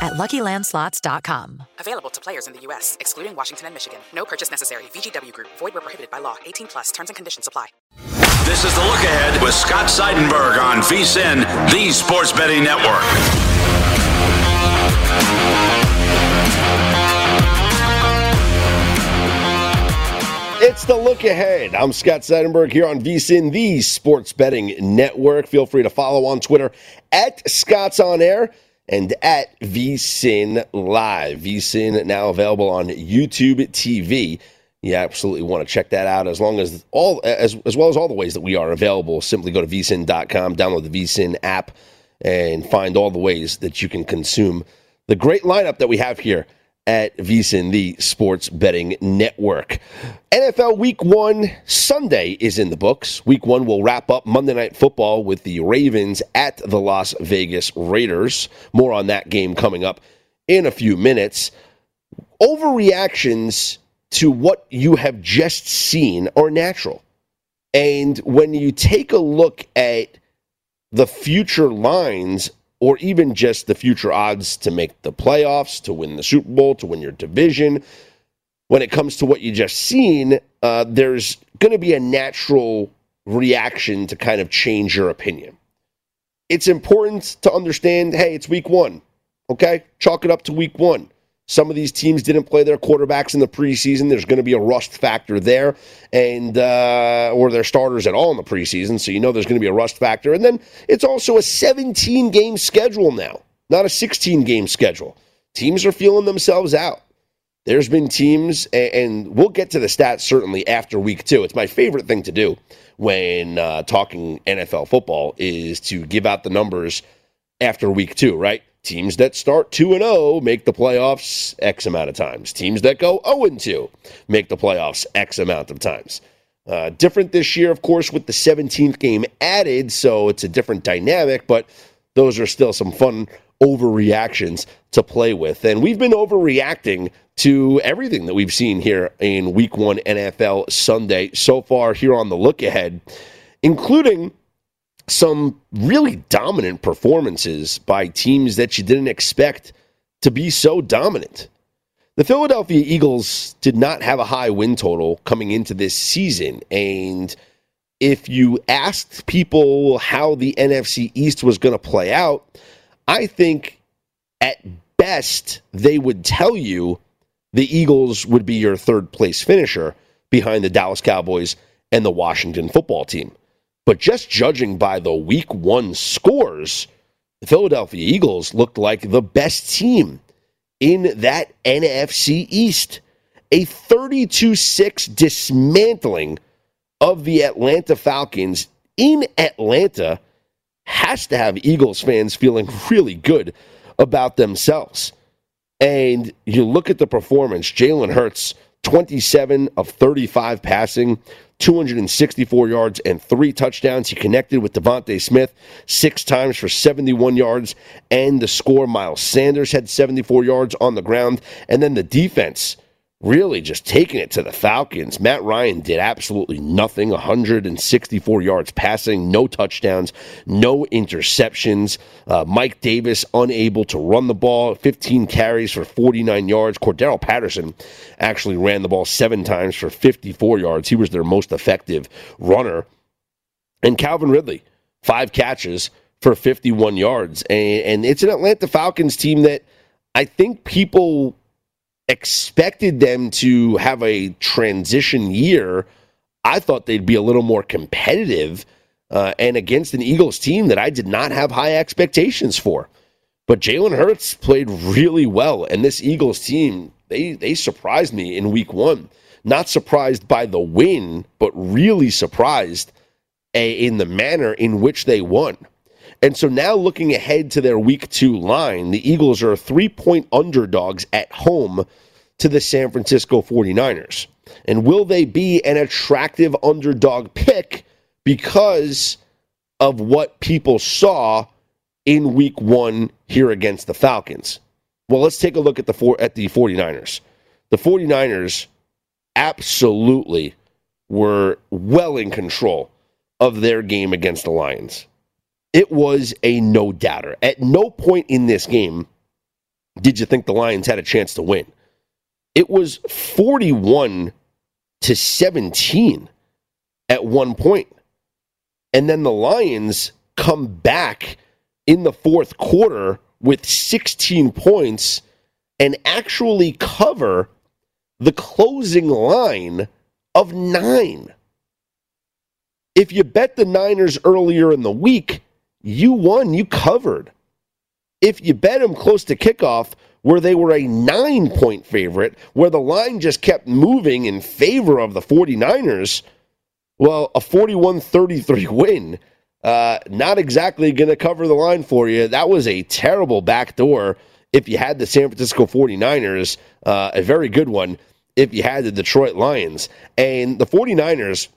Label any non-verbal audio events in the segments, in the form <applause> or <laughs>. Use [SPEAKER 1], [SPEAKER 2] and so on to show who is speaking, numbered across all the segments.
[SPEAKER 1] at LuckyLandSlots.com.
[SPEAKER 2] Available to players in the U.S., excluding Washington and Michigan. No purchase necessary. VGW Group. Void where prohibited by law. 18 plus. Terms and conditions apply.
[SPEAKER 3] This is the look ahead with Scott Seidenberg on VSIN, the Sports Betting Network.
[SPEAKER 4] It's the look ahead. I'm Scott Seidenberg here on VSIN, the Sports Betting Network. Feel free to follow on Twitter at Scott's On Air and at VSIN Live. VSIN now available on YouTube TV. You absolutely want to check that out as long as all as, as well as all the ways that we are available. Simply go to vsin.com, download the VSIN app, and find all the ways that you can consume the great lineup that we have here at VSIN, the sports betting network. NFL Week One Sunday is in the books. Week One will wrap up Monday Night Football with the Ravens at the Las Vegas Raiders. More on that game coming up in a few minutes. Overreactions to what you have just seen are natural. And when you take a look at the future lines or even just the future odds to make the playoffs, to win the Super Bowl, to win your division. When it comes to what you just seen, uh, there's going to be a natural reaction to kind of change your opinion. It's important to understand hey, it's week one. Okay? Chalk it up to week one. Some of these teams didn't play their quarterbacks in the preseason. There's going to be a rust factor there, and uh, or their starters at all in the preseason. So you know there's going to be a rust factor. And then it's also a 17 game schedule now, not a 16 game schedule. Teams are feeling themselves out. There's been teams, and we'll get to the stats certainly after week two. It's my favorite thing to do when uh, talking NFL football is to give out the numbers after week two, right? Teams that start 2 and 0 make the playoffs X amount of times. Teams that go 0 and 2 make the playoffs X amount of times. Uh, different this year, of course, with the 17th game added, so it's a different dynamic, but those are still some fun overreactions to play with. And we've been overreacting to everything that we've seen here in week one NFL Sunday so far here on the look ahead, including some really dominant performances by teams that you didn't expect to be so dominant. The Philadelphia Eagles did not have a high win total coming into this season. And if you asked people how the NFC East was going to play out, I think at best they would tell you the Eagles would be your third place finisher behind the Dallas Cowboys and the Washington football team. But just judging by the week one scores, the Philadelphia Eagles looked like the best team in that NFC East. A 32 6 dismantling of the Atlanta Falcons in Atlanta has to have Eagles fans feeling <laughs> really good about themselves. And you look at the performance, Jalen Hurts, 27 of 35 passing, 264 yards and three touchdowns. He connected with DeVonta Smith six times for 71 yards and the score. Miles Sanders had 74 yards on the ground. And then the defense really just taking it to the Falcons. Matt Ryan did absolutely nothing 164 yards passing, no touchdowns, no interceptions. Uh, Mike Davis unable to run the ball, 15 carries for 49 yards. Cordarrelle Patterson actually ran the ball seven times for 54 yards. He was their most effective runner. And Calvin Ridley, five catches for 51 yards. And, and it's an Atlanta Falcons team that I think people expected them to have a transition year. I thought they'd be a little more competitive uh, and against an Eagles team that I did not have high expectations for. But Jalen Hurts played really well, and this Eagles team they they surprised me in Week One. Not surprised by the win, but really surprised a, in the manner in which they won. And so now looking ahead to their week two line, the Eagles are three point underdogs at home to the San Francisco 49ers. And will they be an attractive underdog pick because of what people saw in week one here against the Falcons? Well, let's take a look at the four, at the 49ers. The 49ers absolutely were well in control of their game against the Lions it was a no doubter. At no point in this game did you think the Lions had a chance to win. It was 41 to 17 at one point. And then the Lions come back in the fourth quarter with 16 points and actually cover the closing line of nine. If you bet the Niners earlier in the week, you won, you covered. If you bet them close to kickoff, where they were a nine point favorite, where the line just kept moving in favor of the 49ers, well, a 41 33 <laughs> win, uh, not exactly going to cover the line for you. That was a terrible backdoor if you had the San Francisco 49ers, uh, a very good one if you had the Detroit Lions. And the 49ers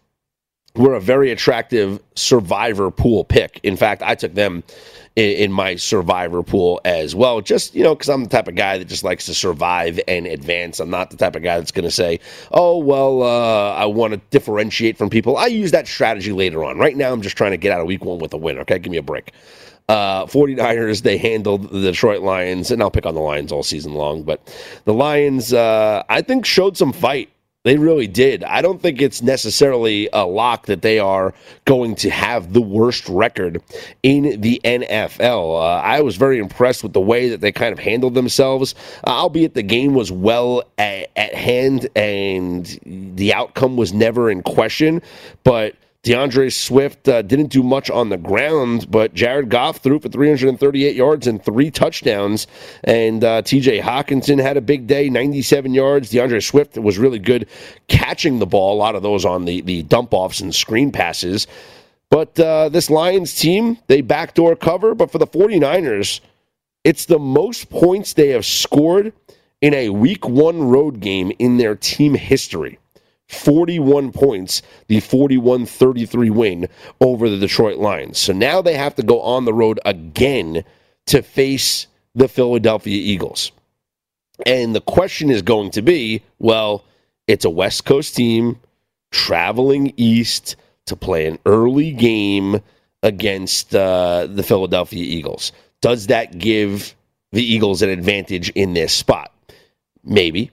[SPEAKER 4] were a very attractive survivor pool pick. In fact, I took them in, in my survivor pool as well. Just, you know, because I'm the type of guy that just likes to survive and advance. I'm not the type of guy that's going to say, oh, well, uh, I want to differentiate from people. I use that strategy later on. Right now, I'm just trying to get out of week one with a win. Okay, give me a break. Uh, 49ers, they handled the Detroit Lions, and I'll pick on the Lions all season long. But the Lions, uh, I think, showed some fight they really did. I don't think it's necessarily a lock that they are going to have the worst record in the NFL. Uh, I was very impressed with the way that they kind of handled themselves, uh, albeit the game was well at, at hand and the outcome was never in question. But D'Andre Swift uh, didn't do much on the ground, but Jared Goff threw for 338 yards and three touchdowns. And uh, TJ Hockenson had a big day, 97 yards. D'Andre Swift was really good catching the ball, a lot of those on the, the dump offs and screen passes. But uh, this Lions team, they backdoor cover. But for the 49ers, it's the most points they have scored in a week one road game in their team history. 41 points, the 41 33 win over the Detroit Lions. So now they have to go on the road again to face the Philadelphia Eagles. And the question is going to be well, it's a West Coast team traveling east to play an early game against uh, the Philadelphia Eagles. Does that give the Eagles an advantage in this spot? Maybe.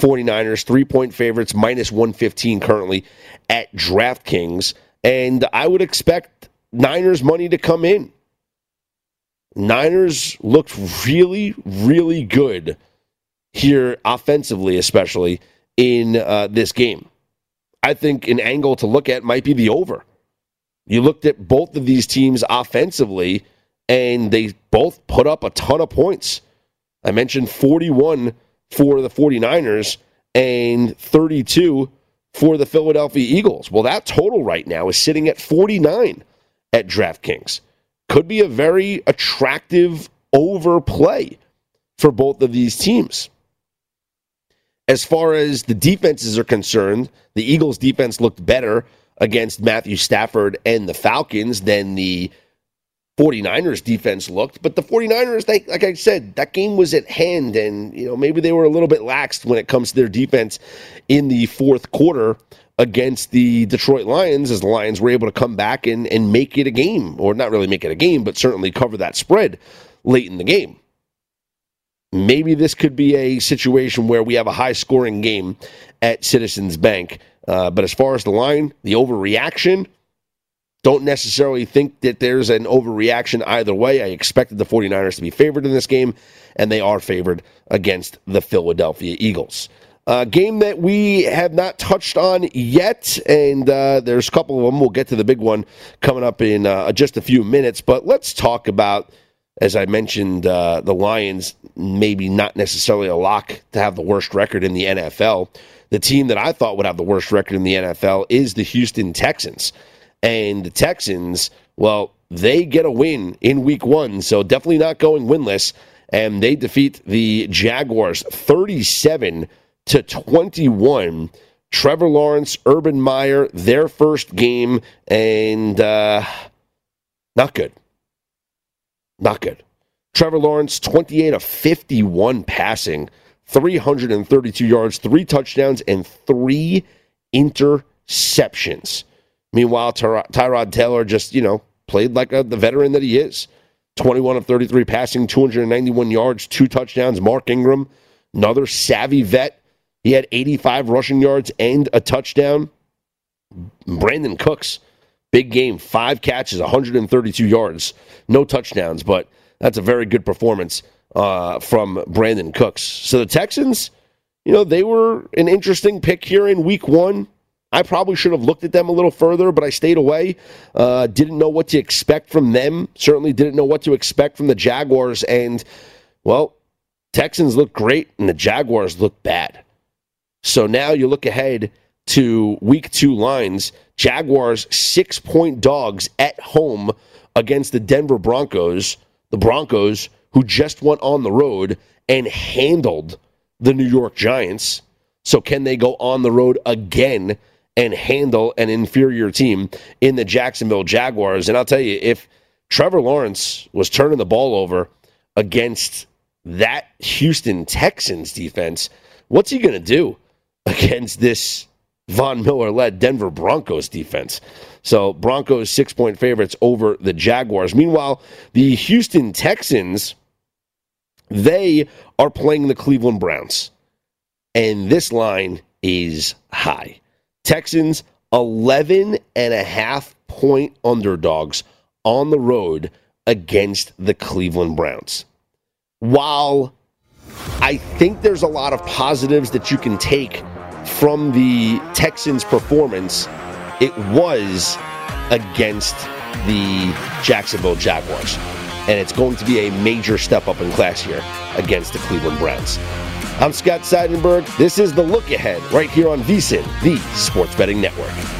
[SPEAKER 4] 49ers, three point favorites, minus 115 currently at DraftKings. And I would expect Niners money to come in. Niners looked really, really good here offensively, especially in uh, this game. I think an angle to look at might be the over. You looked at both of these teams offensively, and they both put up a ton of points. I mentioned 41 for the 49ers and 32 for the Philadelphia Eagles. Well, that total right now is sitting at 49 at DraftKings. Could be a very attractive overplay for both of these teams. As far as the defenses are concerned, the Eagles' defense looked better against Matthew Stafford and the Falcons than the 49ers defense looked. But the 49ers, they, like I said, that game was at hand, and you know maybe they were a little bit laxed when it comes to their defense in the fourth quarter against the Detroit Lions, as the Lions were able to come back and, and make it a game, or not really make it a game, but certainly cover that spread late in the game. Maybe this could be a situation where we have a high scoring game at Citizens Bank. Uh, but as far as the line, the overreaction, don't necessarily think that there's an overreaction either way. I expected the 49ers to be favored in this game, and they are favored against the Philadelphia Eagles. Uh, game that we have not touched on yet, and uh, there's a couple of them. We'll get to the big one coming up in uh, just a few minutes, but let's talk about, as I mentioned, uh, the Lions, maybe not necessarily a lock to have the worst record in the NFL. The team that I thought would have the worst record in the NFL is the Houston Texans. And the Texans, well, they get a win in week one, so definitely not going winless. And they defeat the Jaguars 37 to 21. Trevor Lawrence, Urban Meyer, their first game, and uh, not good. Not good. Trevor Lawrence, 28 of 51 passing, 332 yards, three touchdowns, and three interceptions. Meanwhile, Ty- Tyrod Taylor just, you know, played like a, the veteran that he is. 21 of 33 passing, 291 yards, two touchdowns. Mark Ingram, another savvy vet. He had 85 rushing yards and a touchdown. Brandin Cooks, big game, five catches, 132 yards, no touchdowns, but that's a very good performance uh, from Brandin Cooks. So the Texans, you know, they were an interesting pick here in week one. I probably should have looked at them a little further, but I stayed away. Uh, didn't know what to expect from them. Certainly didn't know what to expect from the Jaguars. And, well, Texans look great and the Jaguars look bad. So now you look ahead to week two lines. Jaguars six point dogs at home against the Denver Broncos. The Broncos, who just went on the road and handled the New York Giants. So can they go on the road again and handle an inferior team in the Jacksonville Jaguars. And I'll tell you, if Trevor Lawrence was turning the ball over against that Houston Texans defense, what's he going to do <laughs> against this Von Miller led Denver Broncos defense? So, Broncos six point favorites over the Jaguars. Meanwhile, the Houston Texans, they are playing the Cleveland Browns. And this line is high. Texans 11 and a half point underdogs on the road against the Cleveland Browns. While I think there's a lot of positives that you can take from the Texans' performance, it was against the Jacksonville Jaguars. And it's going to be a major step up in class here against the Cleveland Browns. I'm Scott Seidenberg. This is the look ahead right here on VSIN, the Sports Betting Network.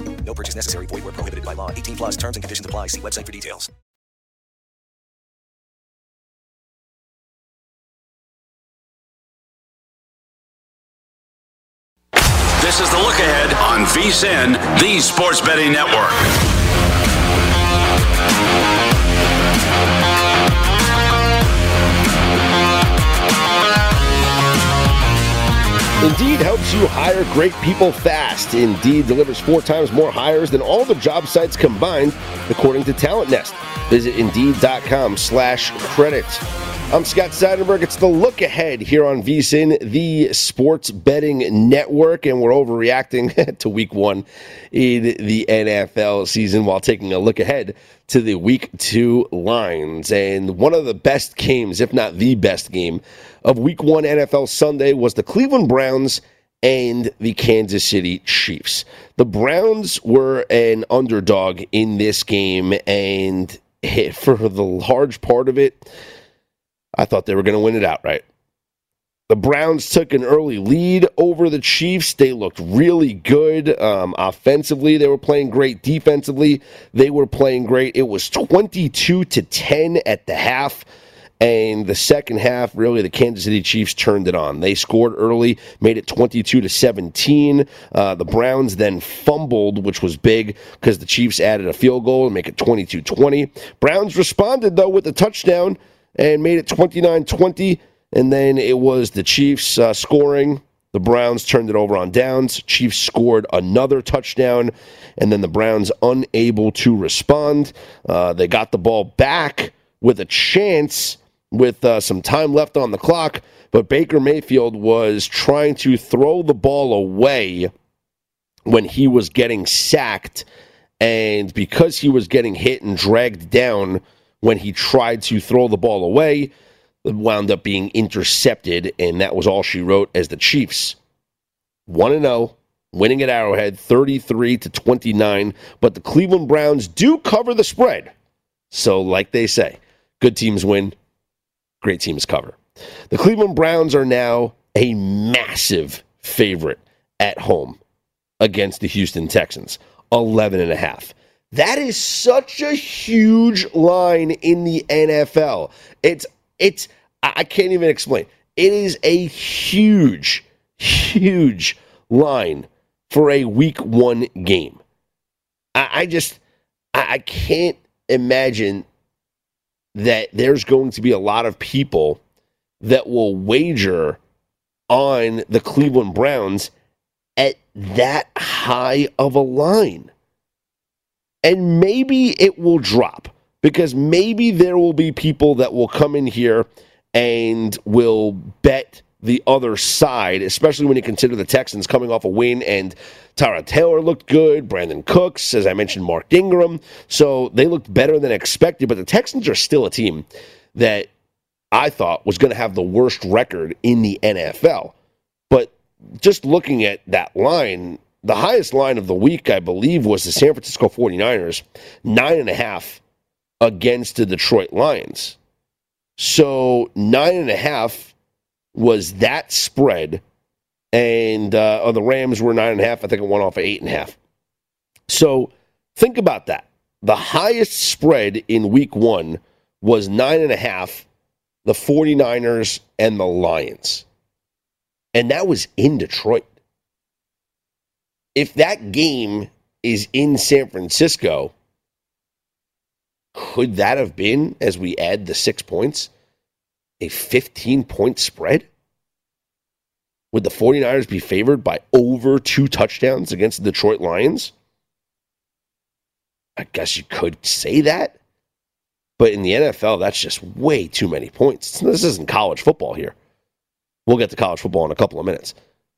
[SPEAKER 5] No purchase necessary. Void where prohibited by law. 18 plus terms and conditions apply. See website for details.
[SPEAKER 3] This is the look ahead on VSIN, the Sports Betting Network.
[SPEAKER 4] Indeed helps you hire great people fast. Indeed delivers four times more hires than all the job sites combined, according to Talent Nest. Visit Indeed.com slash credit. I'm Scott Seidenberg. It's the look ahead here on VSIN, the sports betting network, and we're overreacting <laughs> to week one in the NFL season while taking a look ahead to the week two lines. And one of the best games, if not the best game, of week one NFL Sunday was the Cleveland Browns and the Kansas City Chiefs. The Browns were an underdog in this game, and <laughs> for the large part of it, I thought they were going to win it outright. The Browns took an early lead over the Chiefs. They looked really good um, offensively. They were playing great defensively. They were playing great. It was 22 to 10 at the half. And the second half, really, the Kansas City Chiefs turned it on. They scored early, made it 22 to 17. Uh, the Browns then fumbled, which was big because the Chiefs added a field goal and make it 22 20. Browns responded, though, with a touchdown and made it 29 20. And then it was the Chiefs uh, scoring. The Browns turned it over on downs. Chiefs scored another touchdown, and then the Browns unable to respond. Uh, they got the ball back with a chance with uh, some time left on the clock, but Baker Mayfield was trying to throw the ball away when he was getting sacked. And because he was getting hit and dragged down when he tried to throw the ball away, wound up being intercepted. And that was all she wrote as the Chiefs 1 0, winning at Arrowhead 33 to 29. But the Cleveland Browns do cover the spread. So, like they say, good teams win, great teams cover. The Cleveland Browns are now a massive favorite at home against the Houston Texans, 11 and a half. That is such a huge line in the NFL. It's it's I can't even explain. It is a huge huge line for a week 1 game. I, I just I, I can't imagine that there's going to be a lot of people that will wager on the Cleveland Browns at that high of a line. And maybe it will drop because maybe there will be people that will come in here and will bet the other side, especially when you consider the Texans coming off a win and Tyrod Taylor looked good, Brandin Cooks, as I mentioned, Mark Ingram. So they looked better than expected, but the Texans are still a team that I thought was going to have the worst record in the NFL. But just looking at that line, the highest line of the week, I believe, was the San Francisco 49ers, nine and a half against the Detroit Lions. So nine and a half was that spread. And uh, oh, the Rams were nine and a half. I think it went off at eight and a half. So think about that. The highest spread in week one was nine and a half, the 49ers and the Lions. And that was in Detroit. If that game is in San Francisco, Could that have been, as we add the six points, a 15 point spread? Would the 49ers be favored by over two touchdowns against the Detroit Lions? I guess you could say that. But in the NFL, that's just way too many points. This isn't college football here. We'll get to college football in a couple of minutes.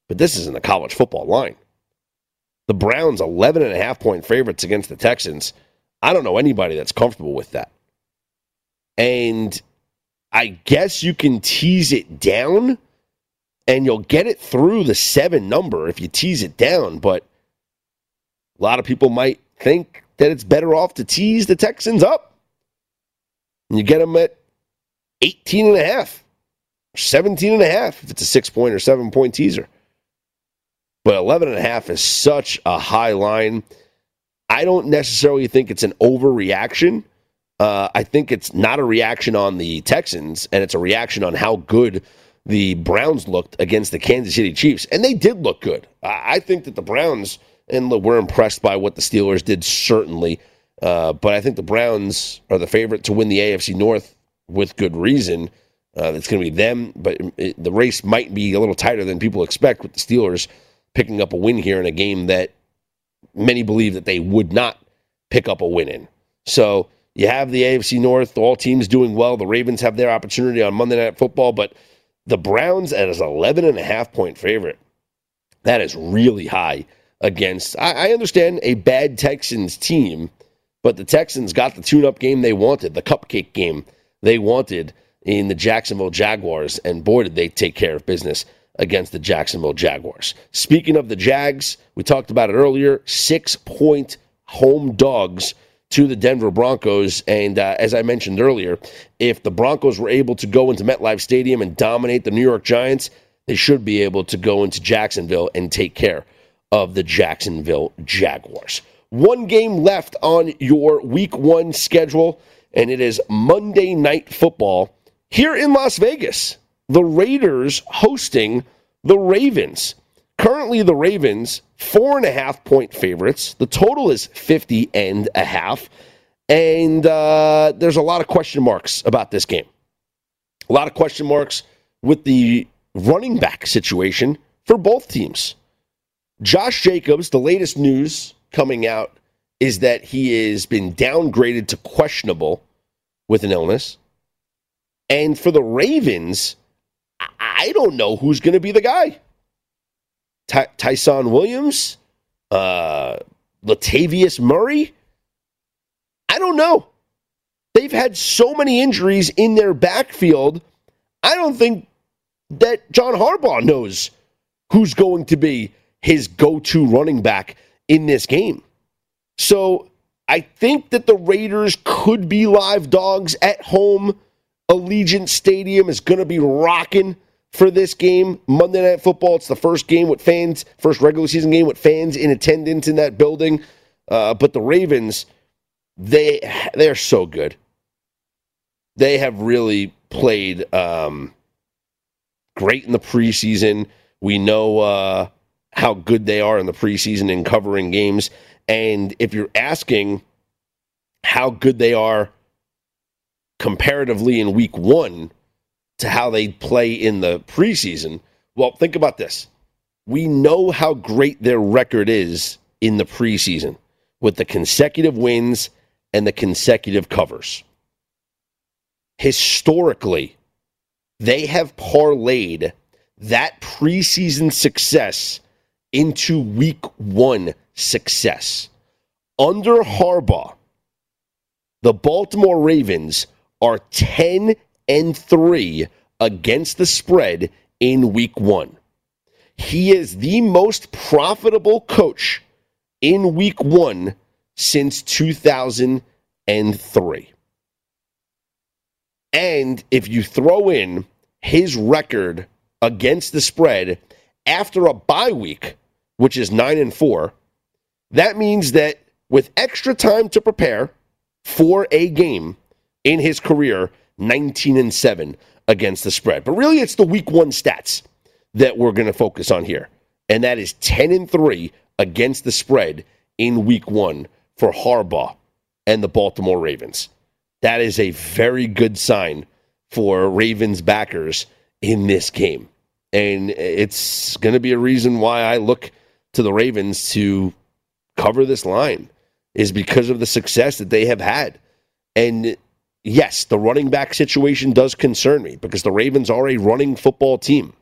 [SPEAKER 4] But this isn't a college football line. The Browns, 11 and a half point favorites against the Texans. I don't know anybody that's comfortable with that. And I guess you can tease it down and you'll get it through the seven number if you tease it down. But a lot of people might think that it's better off to tease the Texans up. And you get them at 18 and a half, 17 and a half if it's a six point or seven point teaser. But 11 and a half is such a high line. I don't necessarily think it's an overreaction. Uh, I think it's not a reaction on the Texans, and it's a reaction on how good the Browns looked against the Kansas City Chiefs, and they did look good. I think that the Browns and look, we're impressed by what the Steelers did, certainly, uh, but I think the Browns are the favorite to win the AFC North with good reason. Uh, it's going to be them, but it, the race might be a little tighter than people expect with the Steelers picking up a win here in a game that many believe that they would not pick up a win in. So you have the AFC North, all teams doing well. The Ravens have their opportunity on Monday Night Football, but the Browns as 11 and a half point favorite. That is really high against, I, I understand, a bad Texans team, but the Texans got the tune up game they wanted, the cupcake game they wanted in the Jacksonville Jaguars, and boy, did they take care of business against the Jacksonville Jaguars. Speaking of the Jags, we talked about it earlier six point home dogs to the Denver Broncos. And uh, as I mentioned earlier, if the Broncos were able to go into MetLife Stadium and dominate the New York Giants, they should be able to go into Jacksonville and take care of the Jacksonville Jaguars. One game left on your week one schedule, and it is Monday Night Football here in Las Vegas. The Raiders hosting the Ravens. Currently, the Ravens, four and a half point favorites. The total is 50 and a half. And uh, there's a lot of question marks about this game. A lot of question marks with the running back situation for both teams. Josh Jacobs, the latest news coming out is that he has been downgraded to questionable with an illness. And for the Ravens, I don't know who's going to be the guy. Ty- Ty'Son Williams, uh, Latavius Murray. I don't know. They've had so many injuries in their backfield. I don't think that John Harbaugh knows who's going to be his go to running back in this game. So I think that the Raiders could be live dogs at home. Allegiant Stadium is going to be rocking for this game, Monday Night Football. It's the first game with fans, first regular season game with fans in attendance in that building. Uh, but the Ravens, they they're so good. They have really played um, great in the preseason. We know uh, how good they are in the preseason in covering games. And if you're asking how good they are comparatively in week one, to how they play in the preseason, well, think about this. We know how great their record is in the preseason with the consecutive wins and the consecutive covers. Historically, they have parlayed that preseason success into week one success. Under Harbaugh, the Baltimore Ravens are 10 and 3 against the spread in week 1. He is the most profitable coach in week 1 since 2003. And if you throw in his record against the spread after a bye week, which is 9 and 4, that means that with extra time to prepare for a game in his career, 19 and 7 against the spread. But really, it's the week one stats that we're going to focus on here. And that is 10 and 3 against the spread in week one for Harbaugh and the Baltimore Ravens. That is a very good sign for Ravens backers in this game. And it's going to be a reason why I look to the Ravens to cover this line is because of the success that they have had. And yes, the running back situation does concern me because the Ravens are a running football team.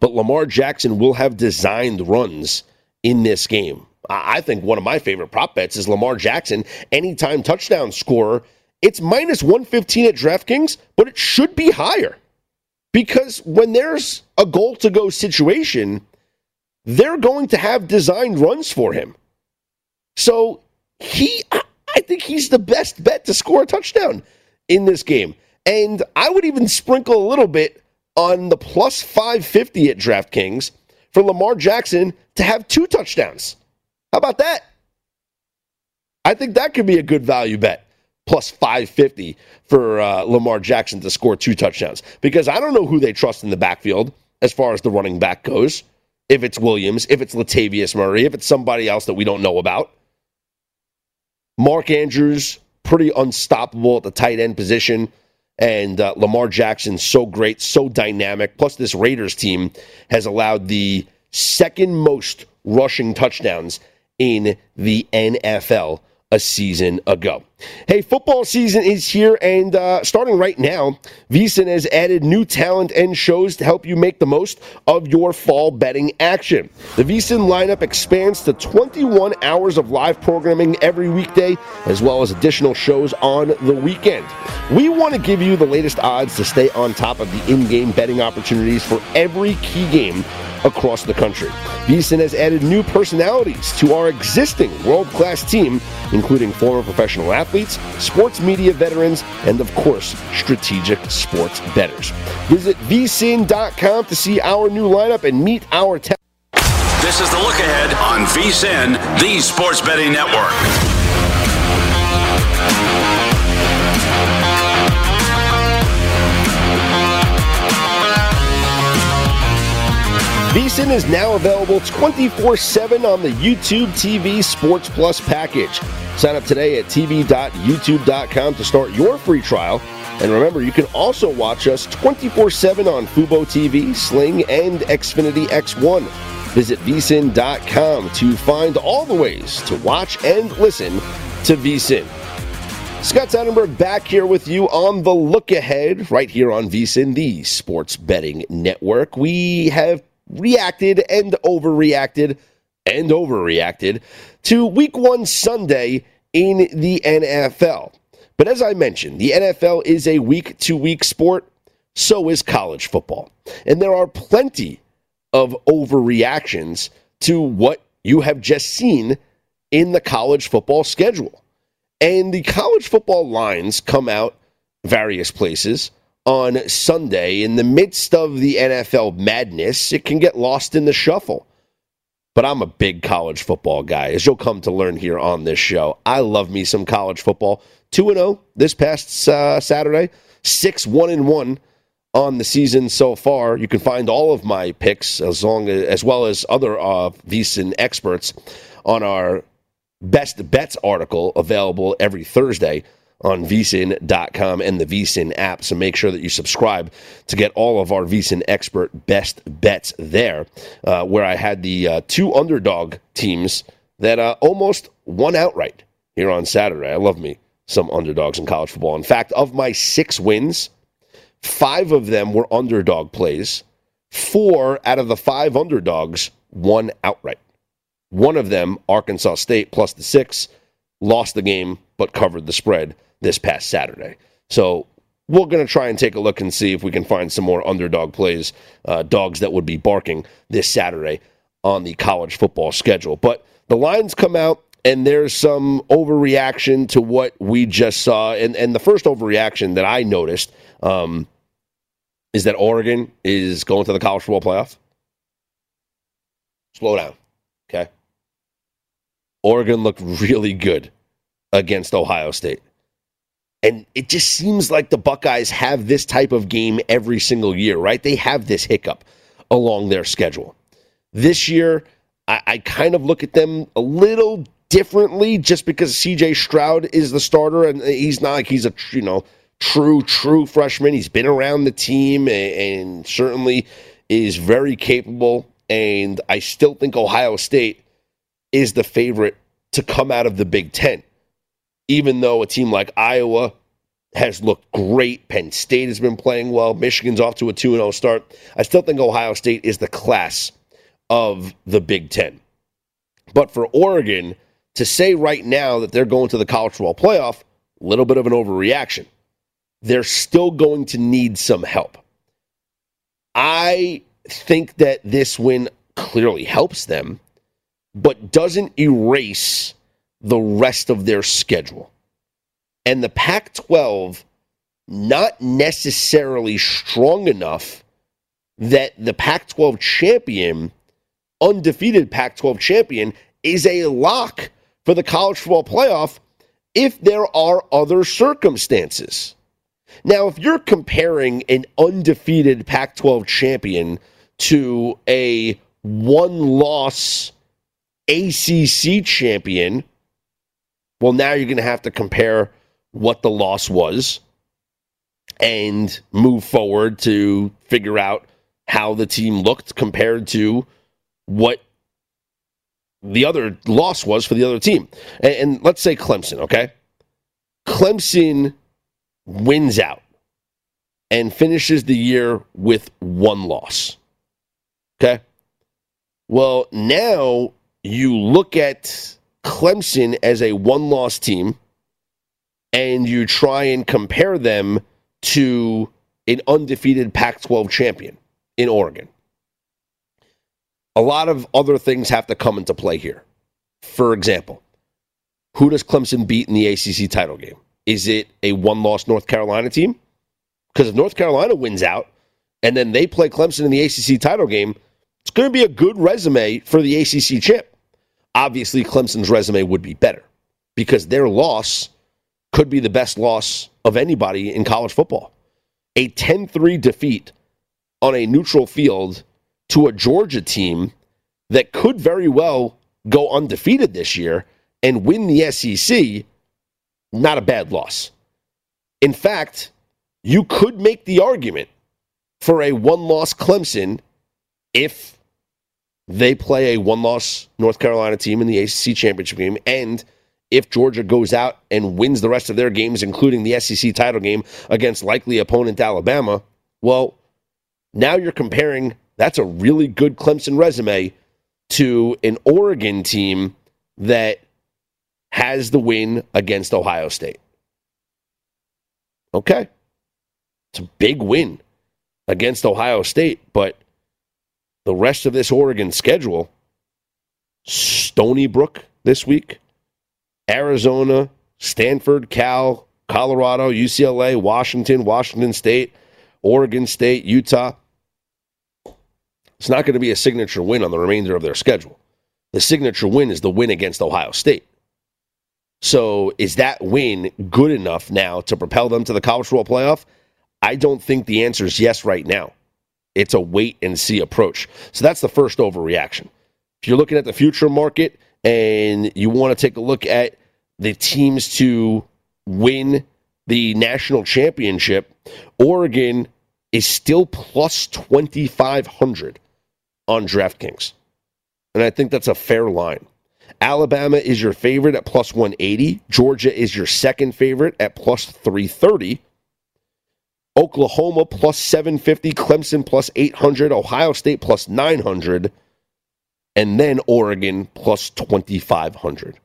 [SPEAKER 4] But Lamar Jackson will have designed runs in this game. I think one of my favorite prop bets is Lamar Jackson, anytime touchdown scorer. It's minus 115 at DraftKings, but it should be higher because when there's a goal to go situation, they're going to have designed runs for him. So he, I think he's the best bet to score a touchdown in this game. And I would even sprinkle a little bit on the plus 550 at DraftKings for Lamar Jackson to have two touchdowns. How about that? I think that could be a good value bet. Plus 550 for uh, Lamar Jackson to score two touchdowns. Because I don't know who they trust in the backfield as far as the running back goes. If it's Williams, if it's Latavius Murray, if it's somebody else that we don't know about. Mark Andrews, pretty unstoppable at the tight end position. And uh, Lamar Jackson, so great, so dynamic. Plus, this Raiders team has allowed the second most rushing touchdowns in the NFL a season ago. Hey, football season is here, and uh, starting right now, VSIN has added new talent and shows to help you make the most of your fall betting action. The VSIN lineup expands to 21 hours of live programming every weekday, as well as additional shows on the weekend. We want to give you the latest odds to stay on top of the in game betting opportunities for every key game across the country. VSIN has added new personalities to our existing world class team, including former professional athletes, sports media veterans, and of course, strategic sports bettors. Visit vsin.com to see our new lineup and meet our talent.
[SPEAKER 3] This is the look ahead on VSIN, the sports betting network.
[SPEAKER 4] VSIN is now available 24 7 on the YouTube TV Sports Plus package. Sign up today at tv.youtube.com to start your free trial. And remember, you can also watch us 24 7 on Fubo TV, Sling, and Xfinity X1. Visit vsin.com to find all the ways to watch and listen to VSIN. Scott Seidenberg back here with you on the look ahead, right here on VSIN, the sports betting network. We have reacted and overreacted and overreacted to week one Sunday in the NFL. But as I mentioned, the NFL is a week to week sport, so is college football. And there are plenty of overreactions to what you have just seen in the college football schedule. And the college football lines come out various places on Sunday. In the midst of the NFL madness, it can get lost in the shuffle. But I'm a big college football guy, as you'll come to learn here on this show. I love me some college football. 2 0 this past uh, Saturday, 6 1 1 on the season so far. You can find all of my picks as long as, as well as other uh, VSIN experts on our best bets article available every Thursday on vsin.com and the vsin app. So make sure that you subscribe to get all of our vsin expert best bets there, uh, where I had the uh, two underdog teams that uh, almost won outright here on Saturday. I love me some underdogs in college football. In fact, of my six wins, five of them were underdog plays. Four out of the five underdogs won outright. One of them, Arkansas State plus the six, lost the game but covered the spread this past Saturday. So we're going to try and take a look and see if we can find some more underdog plays, uh, dogs that would be barking this Saturday on the college football schedule. But the lines come out, and there's some overreaction to what we just saw. And, and the first overreaction that I noticed um, is that Oregon is going to the college football playoff. Slow down? Oregon looked really good against Ohio State. And it just seems like the Buckeyes have this type of game every single year, right? They have this hiccup along their schedule. This year, I, I kind of look at them a little differently just because CJ Stroud is the starter and he's not like he's a you know true true freshman. He's been around the team and, and certainly is very capable. And I still think Ohio State is the favorite to come out of the Big Ten, even though a team like Iowa has looked great. Penn State has been playing well. Michigan's off to a 2 0 start. I still think Ohio State is the class of the Big Ten. But for Oregon to say right now that they're going to the college football playoff, a little bit of an overreaction. They're still going to need some help. I think that this win clearly helps them, but doesn't erase the rest of their schedule. And the Pac 12, not necessarily strong enough that the Pac 12 champion, undefeated Pac 12 champion, is a lock for the college football playoff if there are other circumstances. Now, if you're comparing an undefeated Pac 12 champion to a one loss ACC champion, well, now you're going to have to compare what the loss was and move forward to figure out how the team looked compared to what the other loss was for the other team. And, and let's say Clemson, okay? Clemson wins out and finishes the year with one loss. Okay? Well, now you look at Clemson as a one loss team and you try and compare them to an undefeated Pac 12 champion in Oregon. A lot of other things have to come into play here. For example, who does Clemson beat in the ACC title game? Is it a one loss North Carolina team? Because if North Carolina wins out and then they play Clemson in the ACC title game, it's going to be a good resume for the ACC chip. Obviously, Clemson's resume would be better because their loss could be the best loss of anybody in college football. A 10 3 defeat on a neutral field to a Georgia team that could very well go undefeated this year and win the SEC, not a bad loss. In fact, you could make the argument for a one loss Clemson if they play a one loss North Carolina team in the ACC championship game and if Georgia goes out and wins the rest of their games, including the SEC title game against likely opponent Alabama, well, now you're comparing that's a really good Clemson resume to an Oregon team that has the win against Ohio State. Okay. It's a big win against Ohio State, but the rest of this Oregon schedule Stony Brook this week, Arizona, Stanford, Cal, Colorado, UCLA, Washington, Washington State, Oregon State, Utah. It's not going to be a signature win on the remainder of their schedule. The signature win is the win against Ohio State. So, is that win good enough now to propel them to the college football playoff? I don't think the answer is yes right now. It's a wait and see approach. So, that's the first overreaction. If you're looking at the future market and you want to take a look at the teams to win the national championship, Oregon is still plus 2,500 on DraftKings. And I think that's a fair line. Alabama is your favorite at plus 180. Georgia is your second favorite at plus 330. Oklahoma plus 750. Clemson plus 800. Ohio State plus 900. And then Oregon plus 2,500.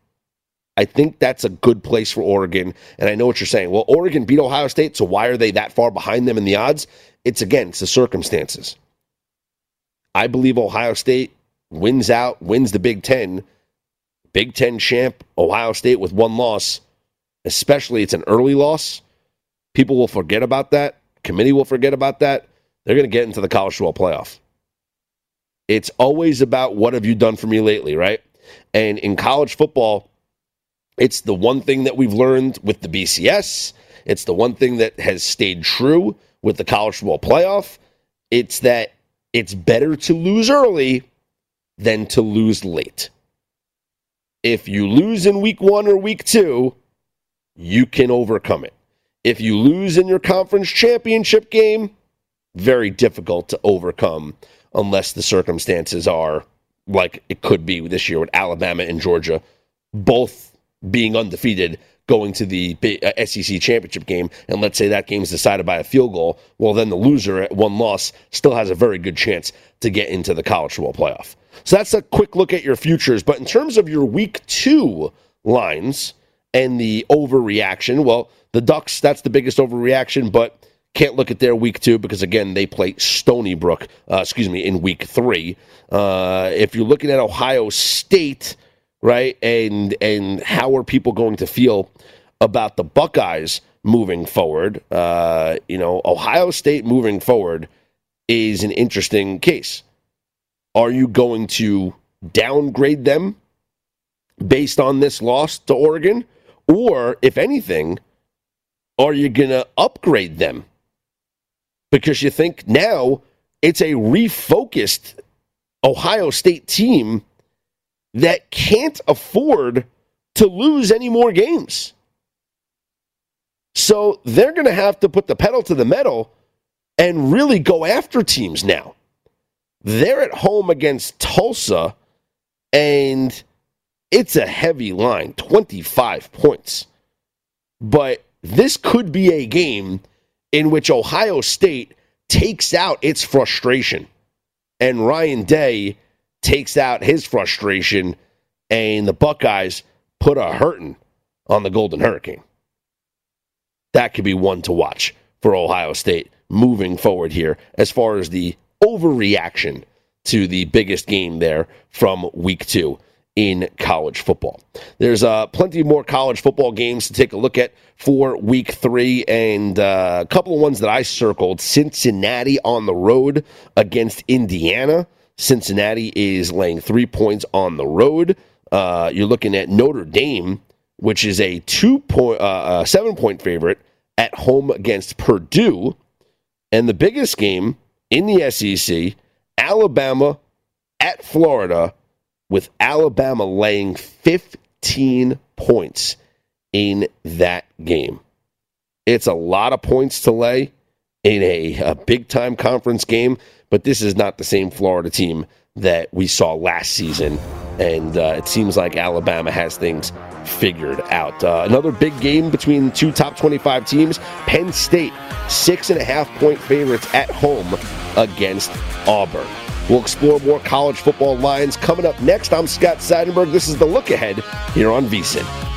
[SPEAKER 4] I think that's a good place for Oregon. And I know what you're saying. Well, Oregon beat Ohio State, so why are they that far behind them in the odds? It's again, it's the circumstances. I believe Ohio State wins out, wins the Big Ten. Big Ten champ, Ohio State with one loss, especially it's an early loss. People will forget about that. Committee will forget about that. They're going to get into the college football playoff. It's always about what have you done for me lately, right? And in college football, it's the one thing that we've learned with the BCS. It's the one thing that has stayed true with the college football playoff. It's that it's better to lose early than to lose late. if you lose in week one or week two, you can overcome it. If you lose in your conference championship game, very difficult to overcome unless the circumstances are like it could be this year with Alabama and Georgia both being undefeated going to the uh, SEC championship game, and let's say that game is decided by a field goal, well, then the loser at one loss still has a very good chance to get into the college football playoff. So that's a quick look at your futures. But in terms of your week two lines and the overreaction, well, the Ducks, that's the biggest overreaction, but can't look at their week two because, again, they play Stony Brook, uh, excuse me, in week three. Uh, if you're looking at Ohio State, right, and and how are people going to feel about the Buckeyes moving forward? Uh, you know, Ohio State moving forward is an interesting case. Are you going to downgrade them based on this loss to Oregon? Or, if anything, are you going to upgrade them? Because you think now it's a refocused Ohio State team that can't afford to lose any more games. So they're going to have to put the pedal to the metal and really go after teams now. They're at home against Tulsa, and it's a heavy line 25 points. But this could be a game in which Ohio State takes out its frustration and Ryan Day takes out his frustration and the Buckeyes put a hurting on the Golden Hurricane. That could be one to watch for Ohio State moving forward here as far as the overreaction to the biggest game there from week two in college football. There's uh, plenty more college football games to take a look at for week three, and uh, a couple of ones that I circled Cincinnati on the road against Indiana. Cincinnati is laying three points on the road. Uh, you're looking at Notre Dame, which is a two point, uh, seven point favorite at home against Purdue. And the biggest game in the SEC, Alabama at Florida, with Alabama laying 15 points in that game. It's a lot of points to lay in a, a big time conference game, but this is not the same Florida team that we saw last season. And uh, it seems like Alabama has things figured out. Uh, another big game between two top 25 teams. Penn State, six and a half point favorites at home against Auburn. We'll explore more college football lines coming up next. I'm Scott Seidenberg. This is the look ahead here on VSIN.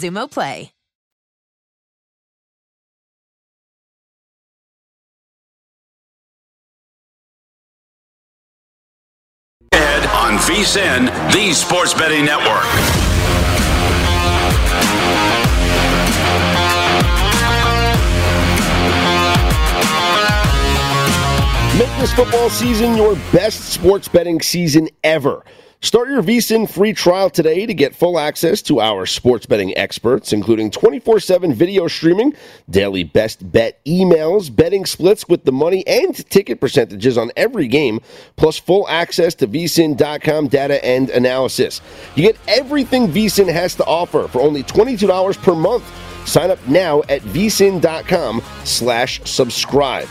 [SPEAKER 6] Xumo Play.
[SPEAKER 3] Ahead on VSIN, the Sports Betting Network.
[SPEAKER 4] Make this football season your best sports betting season ever. Start your VSIN free trial today to get full access to our sports betting experts, including 24 7 video streaming, daily best bet emails, betting splits with the money, and ticket percentages on every game, plus full access to VSIN.com data and analysis. You get everything VSIN has to offer for only $22 per month. Sign up now at VSIN.com slash subscribe.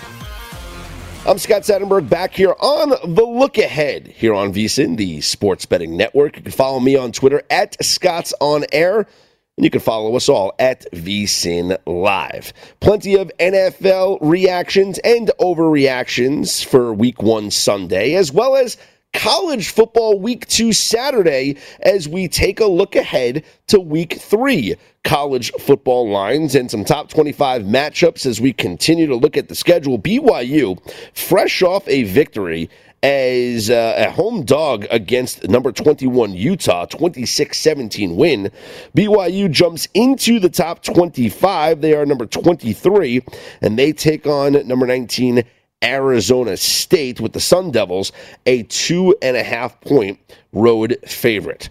[SPEAKER 4] I'm Scott Seidenberg back here on the look ahead here on VSIN, the sports betting network. You can follow me on Twitter at Scott's on air. And you can follow us all at VSIN Live. Plenty of NFL reactions and overreactions for week one Sunday, as well as college football week two Saturday as we take a look ahead to week three college football lines and some top 25 matchups as we continue to look at the schedule. BYU, fresh off a victory as uh, a home dog against number 21 Utah, 26 17 win. BYU jumps into the top 25. They are number 23, and they take on number 19. Arizona State with the Sun Devils, a two and a half point road favorite.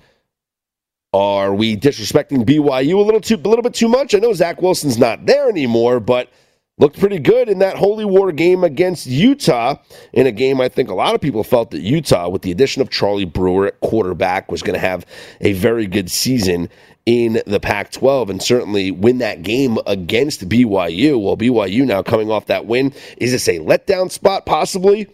[SPEAKER 4] Are we disrespecting BYU a little too, a little bit too much? I know Zach Wilson's not there anymore, but looked pretty good in that Holy War game against Utah. In a game, I think a lot of people felt that Utah, with the addition of Charlie Brewer at quarterback, was going to have a very good season in the Pac 12 and certainly win that game against BYU. Well, BYU now coming off that win. Is this a letdown spot possibly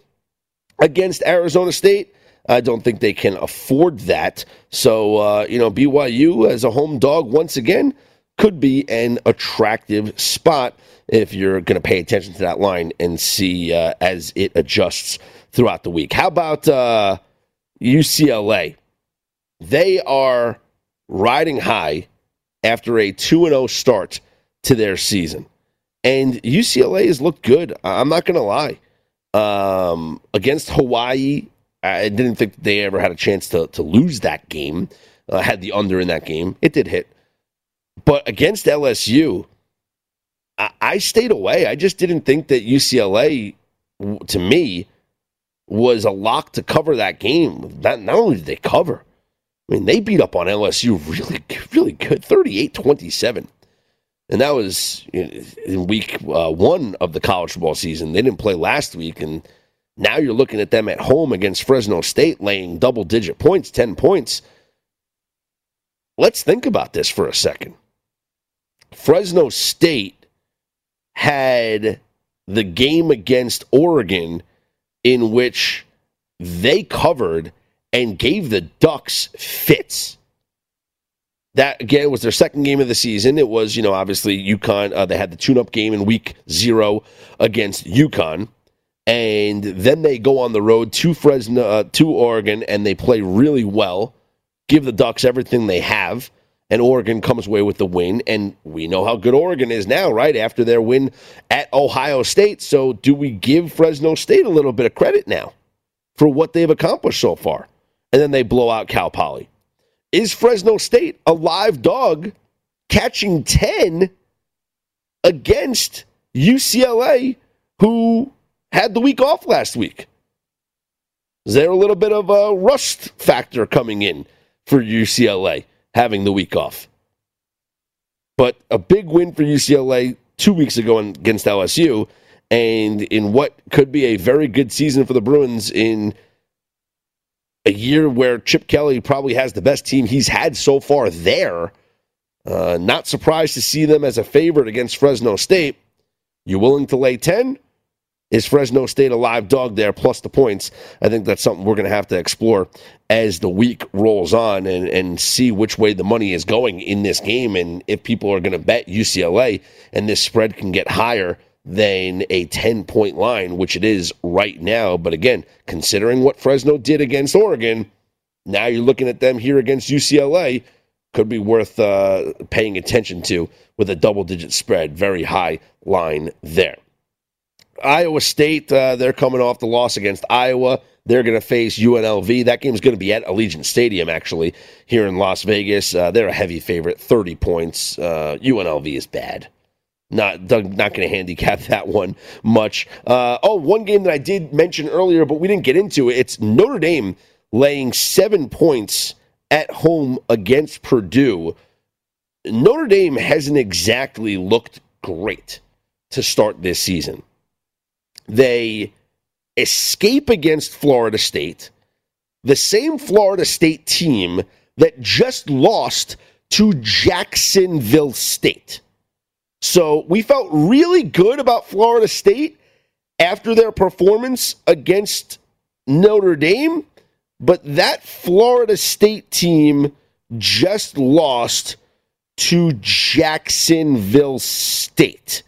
[SPEAKER 4] against Arizona State? I don't think they can afford that. So, uh, you know, BYU as a home dog once again could be an attractive spot if you're going to pay attention to that line and see uh, as it adjusts throughout the week. How about uh, UCLA? They are riding high after a 2 0 start to their season. And UCLA has looked good. I'm not going to lie. Um, against Hawaii, I didn't think they ever had a chance to, to lose that game. Uh, had the under in that game. It did hit. But against LSU, I, I stayed away. I just didn't think that UCLA, to me, was a lock to cover that game. That, not only did they cover, I mean, they beat up on LSU really, really good, 38 27. And that was in week uh, one of the college football season. They didn't play last week. And now you're looking at them at home against Fresno State laying double digit points, 10 points. Let's think about this for a second. Fresno State had the game against Oregon in which they covered and gave the Ducks fits. That again was their second game of the season. It was, you know, obviously UConn. Uh, they had the tune-up game in Week Zero against UConn, and then they go on the road to Fresno, uh, to Oregon, and they play really well. Give the Ducks everything they have, and Oregon comes away with the win. And we know how good Oregon is now, right after their win at Ohio State. So, do we give Fresno State a little bit of credit now for what they've accomplished so far? and then they blow out Cal Poly. Is Fresno State a live dog catching 10 against UCLA, who had the week off last week? Is there a little bit of a rust factor coming in for UCLA having the week off? But a big win for UCLA two weeks ago against LSU, and in what could be a very good season for the Bruins in a year where Chip Kelly probably has the best team he's had so far there. Uh, not surprised to see them as a favorite against Fresno State. You willing to lay 10? Is Fresno State a live dog there plus the points? I think that's something we're going to have to explore as the week rolls on and, and see which way the money is going in this game and if people are going to bet UCLA and this spread can get higher than a 10 point line, which it is right now. But again, considering what Fresno did against Oregon, now you're looking at them here against UCLA. Could be worth uh, paying attention to with a double digit spread. Very high line there. Iowa State, uh, they're coming off the loss against Iowa. They're going to face UNLV. That game is going to be at Allegiant Stadium, actually, here in Las Vegas. Uh, they're a heavy favorite, 30 points. Uh, UNLV is bad. Not not going to handicap <laughs> that one much. Uh, oh, one game that I did mention earlier, but we didn't get into it. It's Notre Dame laying seven points at home against Purdue. Notre Dame hasn't exactly looked great to start this season. They escape against Florida State, the same Florida State team that just lost to Jacksonville State. So we felt really good about Florida State after their performance against Notre Dame, but that Florida State team just lost to Jacksonville State.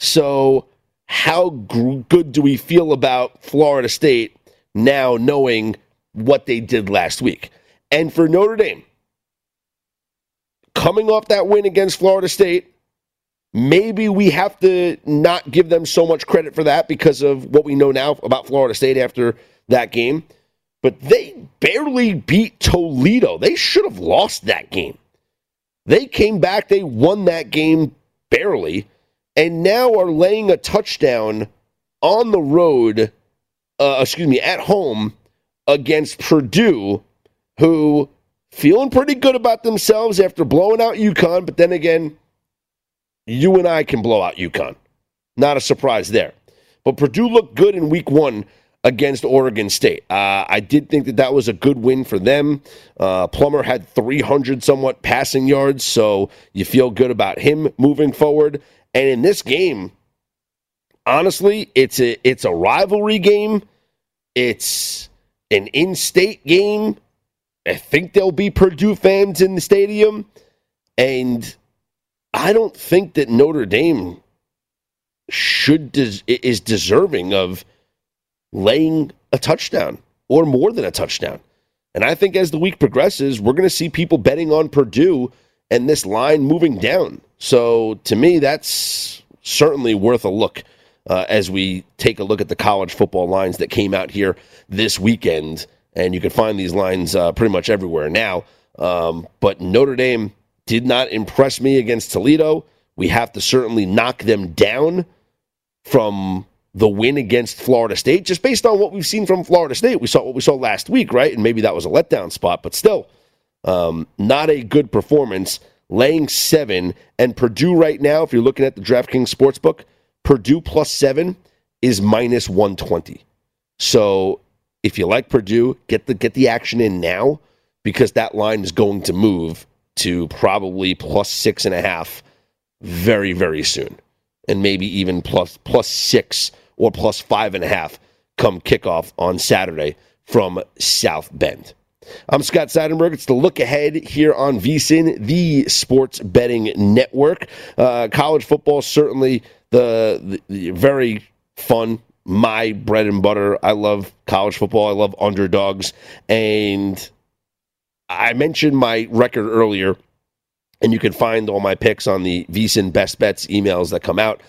[SPEAKER 4] So, how good do we feel about Florida State now knowing what they did last week? And for Notre Dame, coming off that win against Florida State, maybe we have to not give them so much credit for that because of what we know now about Florida State after that game. But they barely beat Toledo. They should have lost that game. They came back, they won that game barely, and now are laying a touchdown on the road, uh, excuse me, at home against Purdue, who feeling pretty good about themselves after blowing out UConn, but then again, you and I can blow out UConn. Not a surprise there. But Purdue looked good in week one against Oregon State. Uh, I did think that that was a good win for them. Uh, Plummer had 300 somewhat passing yards, so you feel good about him moving forward. And in this game, honestly, it's a it's a rivalry game. It's an in-state game. I think there'll be Purdue fans in the stadium, and I don't think that Notre Dame should des- is deserving of laying a touchdown or more than a touchdown. And I think as the week progresses, we're going to see people betting on Purdue and this line moving down. So to me, that's certainly worth a look uh, as we take a look at the college football lines that came out here this weekend. And you can find these lines uh, pretty much everywhere now. Um, but Notre Dame did not impress me against Toledo. We have to certainly knock them down from the win against Florida State, just based on what we've seen from Florida State. We saw what we saw last week, right? And maybe that was a letdown spot, but still, um, not a good performance. Laying seven, and Purdue right now, if you're looking at the DraftKings Sportsbook, Purdue plus seven is minus 120. So if you like Purdue, get the get the action in now because that line is going to move to probably plus six and a half very, very soon. And maybe even plus plus six or plus five and a half come kickoff on Saturday from South Bend. I'm Scott Seidenberg. It's the look ahead here on VSIN, the sports betting network. Uh, college football certainly the, the, the very fun my bread and butter. I love college football. I love underdogs. And I mentioned my record earlier, and you can find all my picks on the VSIN Best Bets emails that come out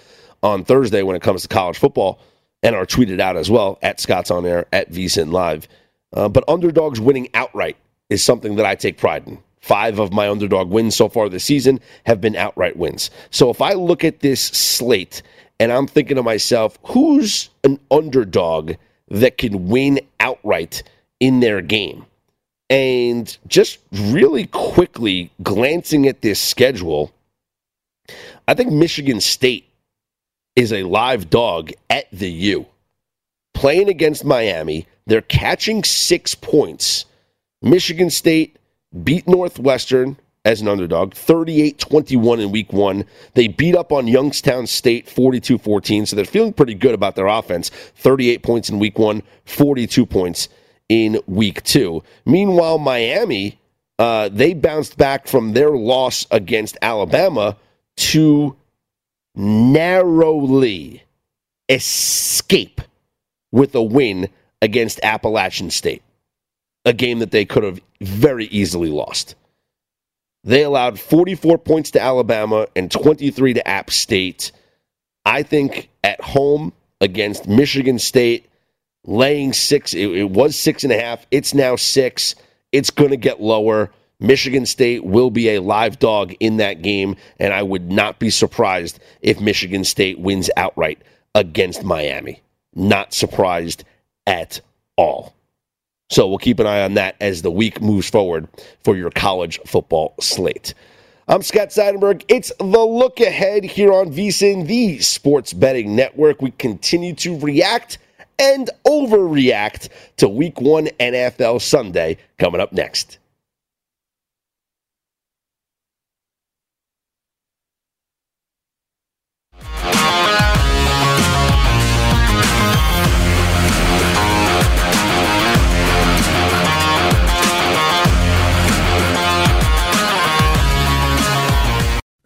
[SPEAKER 4] on Thursday when it comes to college football and are tweeted out as well at Scott's On Air, at VSIN Live. Uh, but underdogs winning outright is something that I take pride in. Five of my underdog wins so far this season have been outright wins. So if I look at this slate and I'm thinking to myself, who's an underdog that can win outright in their game? And just really quickly glancing at this schedule, I think Michigan State is a live dog at the U. Playing against Miami, they're catching six points. Michigan State beat Northwestern, as an underdog, 38 21 in week one. They beat up on Youngstown State 42 14, so they're feeling pretty good about their offense. 38 points in week one, 42 points in week two. Meanwhile, Miami, uh, they bounced back from their loss against Alabama to narrowly escape with a win against Appalachian State, a game that they could have very easily lost. They allowed 44 points to Alabama and 23 to App State. I think at home against Michigan State, laying six, it, it was six and a half. It's now six. It's going to get lower. Michigan State will be a live dog in that game, and I would not be surprised if Michigan State wins outright against Miami. Not surprised at all. So we'll keep an eye on that as the week moves forward for your college football slate. I'm Scott Seidenberg. It's the look ahead here on VSIN, the sports betting network. We continue to react and overreact to week one NFL Sunday coming up next.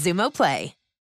[SPEAKER 6] Xumo Play.